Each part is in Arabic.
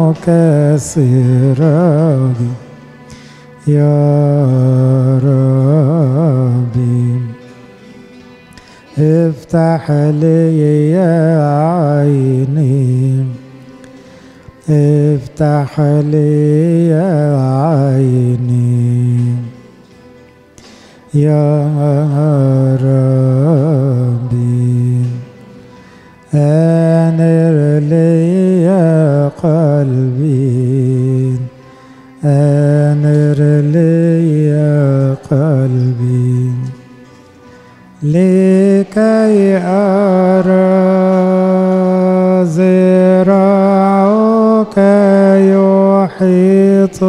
كسراج يا ربي افتح لي يا عيني. افتح لي يا عيني. يا ربي أنر لي قلبي أنر لي يا قلبي. لكي أرى زراعك يحيط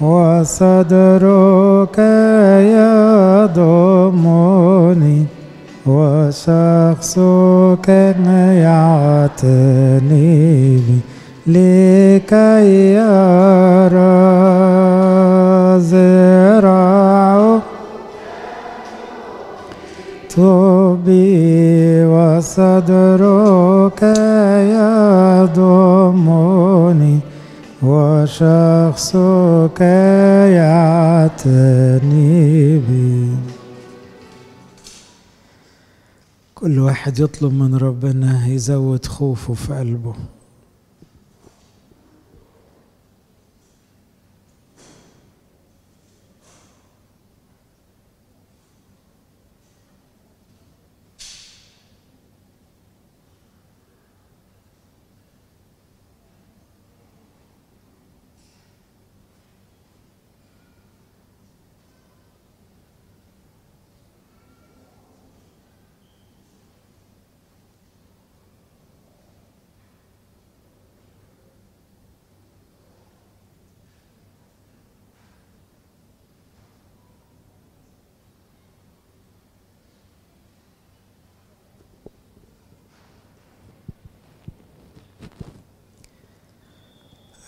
وصدرك يضمني. وشخصك يعتني بي لكي يرى زراعك طبي وصدرك يضمني وشخصك يعتني بي. كل واحد يطلب من ربنا يزود خوفه في قلبه.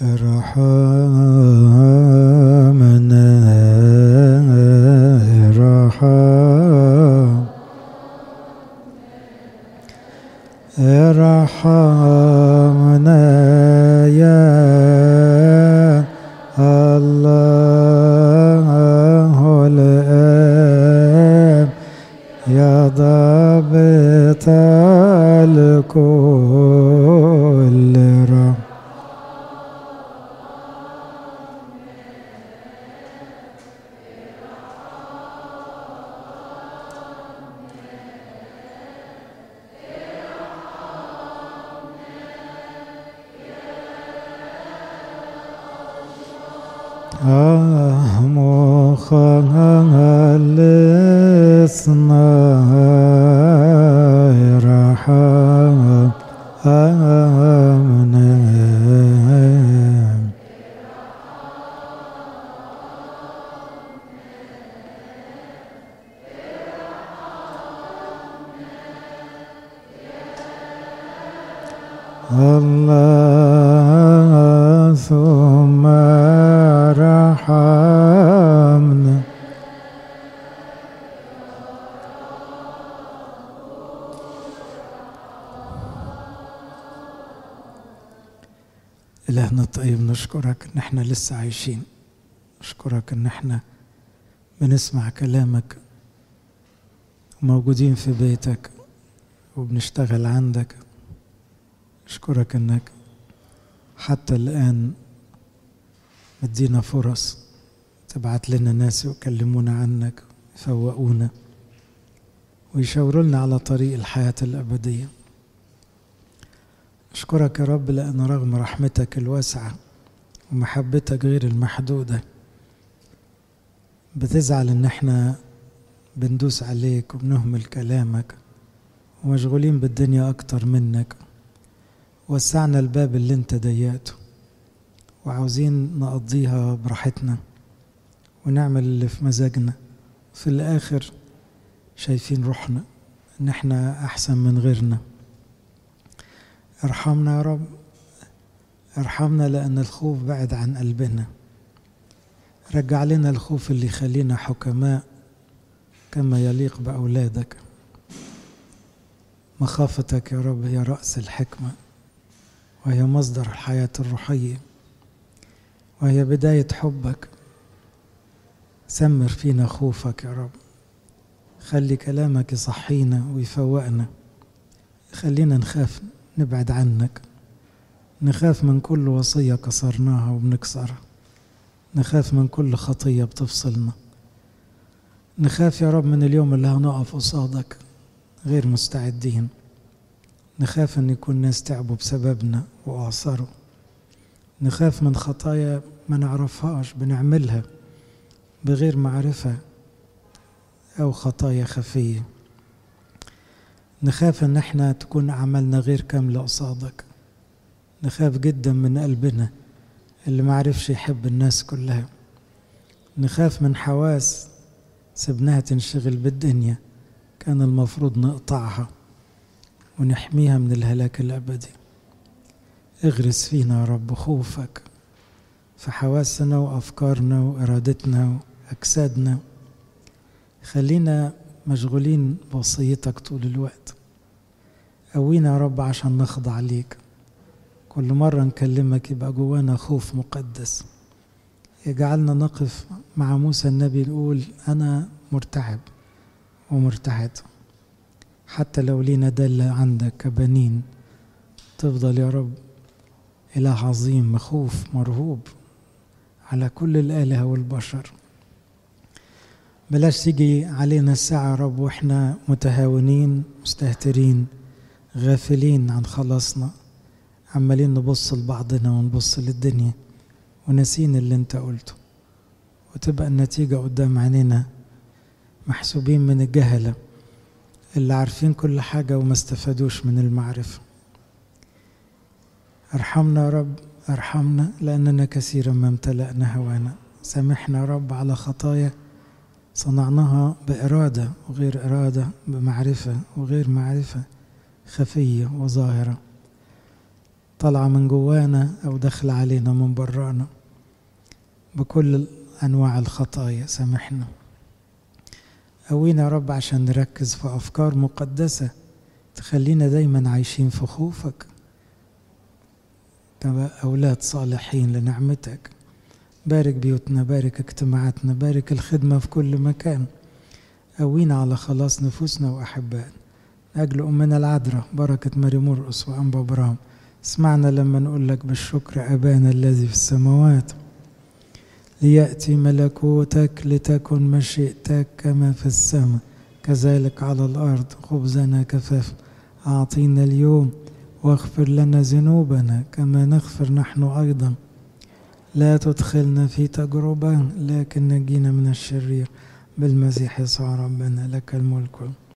رحمنا رحم ارحمنا يا الله الآب يا ضابط الكل رحم آه إلهنا الطيب نشكرك إن إحنا لسه عايشين. نشكرك إن إحنا بنسمع كلامك وموجودين في بيتك وبنشتغل عندك. أشكرك إنك حتى الآن مدينا فرص تبعت لنا ناس يكلمونا عنك يفوقونا ويشاوروا لنا على طريق الحياة الأبدية. أشكرك يا رب لأن رغم رحمتك الواسعة ومحبتك غير المحدودة بتزعل إن إحنا بندوس عليك وبنهمل كلامك ومشغولين بالدنيا أكتر منك. وسعنا الباب اللي أنت ضيقته وعاوزين نقضيها براحتنا ونعمل اللي في مزاجنا. في الآخر شايفين روحنا إن إحنا أحسن من غيرنا. ارحمنا يا رب. ارحمنا لأن الخوف بعد عن قلبنا. رجع لنا الخوف اللي يخلينا حكماء كما يليق بأولادك. مخافتك يا رب هي رأس الحكمة وهي مصدر الحياة الروحية وهي بداية حبك. سمر فينا خوفك يا رب. خلي كلامك يصحينا ويفوقنا. خلينا نخاف. نبعد عنك. نخاف من كل وصية كسرناها وبنكسرها نخاف من كل خطية بتفصلنا. نخاف يا رب من اليوم اللي هنقف قصادك غير مستعدين. نخاف إن يكون ناس تعبوا بسببنا وأعصروا. نخاف من خطايا ما نعرفهاش بنعملها بغير معرفة أو خطايا خفية. نخاف أن إحنا تكون أعمالنا غير كاملة قصادك. نخاف جدا من قلبنا اللي معرفش يحب الناس كلها. نخاف من حواس سبناها تنشغل بالدنيا كان المفروض نقطعها ونحميها من الهلاك الأبدي. اغرس فينا يا رب خوفك في حواسنا وأفكارنا وإرادتنا وأجسادنا. خلينا مشغولين بوصيتك طول الوقت. قوينا يا رب عشان نخضع ليك. كل مرة نكلمك يبقى جوانا خوف مقدس. يجعلنا نقف مع موسى النبي نقول أنا مرتعب ومرتعد حتى لو لينا دلة عندك كبنين تفضل يا رب إله عظيم مخوف مرهوب على كل الآلهة والبشر. بلاش تيجي علينا الساعة يا رب وإحنا متهاونين مستهترين غافلين عن خلاصنا عمالين نبص لبعضنا ونبص للدنيا وناسين اللي أنت قلته وتبقى النتيجة قدام عينينا محسوبين من الجهلة اللي عارفين كل حاجة وما استفادوش من المعرفة. ارحمنا يا رب ارحمنا لأننا كثيرا ما امتلأنا هوانا. سامحنا يا رب على خطايا صنعناها بإرادة وغير إرادة بمعرفة وغير معرفة خفية وظاهرة. طالعة من جوانا أو داخل علينا من برانا. بكل أنواع الخطايا سامحنا. قوينا يا رب عشان نركز في أفكار مقدسة تخلينا دايما عايشين في خوفك. أولاد صالحين لنعمتك. بارك بيوتنا بارك اجتماعاتنا بارك الخدمة في كل مكان. قوينا على خلاص نفوسنا وأحبائنا. أجل أمنا العذراء بركة ماري مرقس وأنبا برام اسمعنا لما نقول لك بالشكر أبانا الذي في السماوات. ليأتي ملكوتك لتكن مشيئتك كما في السماء كذلك على الأرض خبزنا كفاف. أعطينا اليوم واغفر لنا ذنوبنا كما نغفر نحن أيضا. لا تدخلنا في تجربة لكن نجينا من الشرير. بالمسيح يسوع ربنا لك الملك.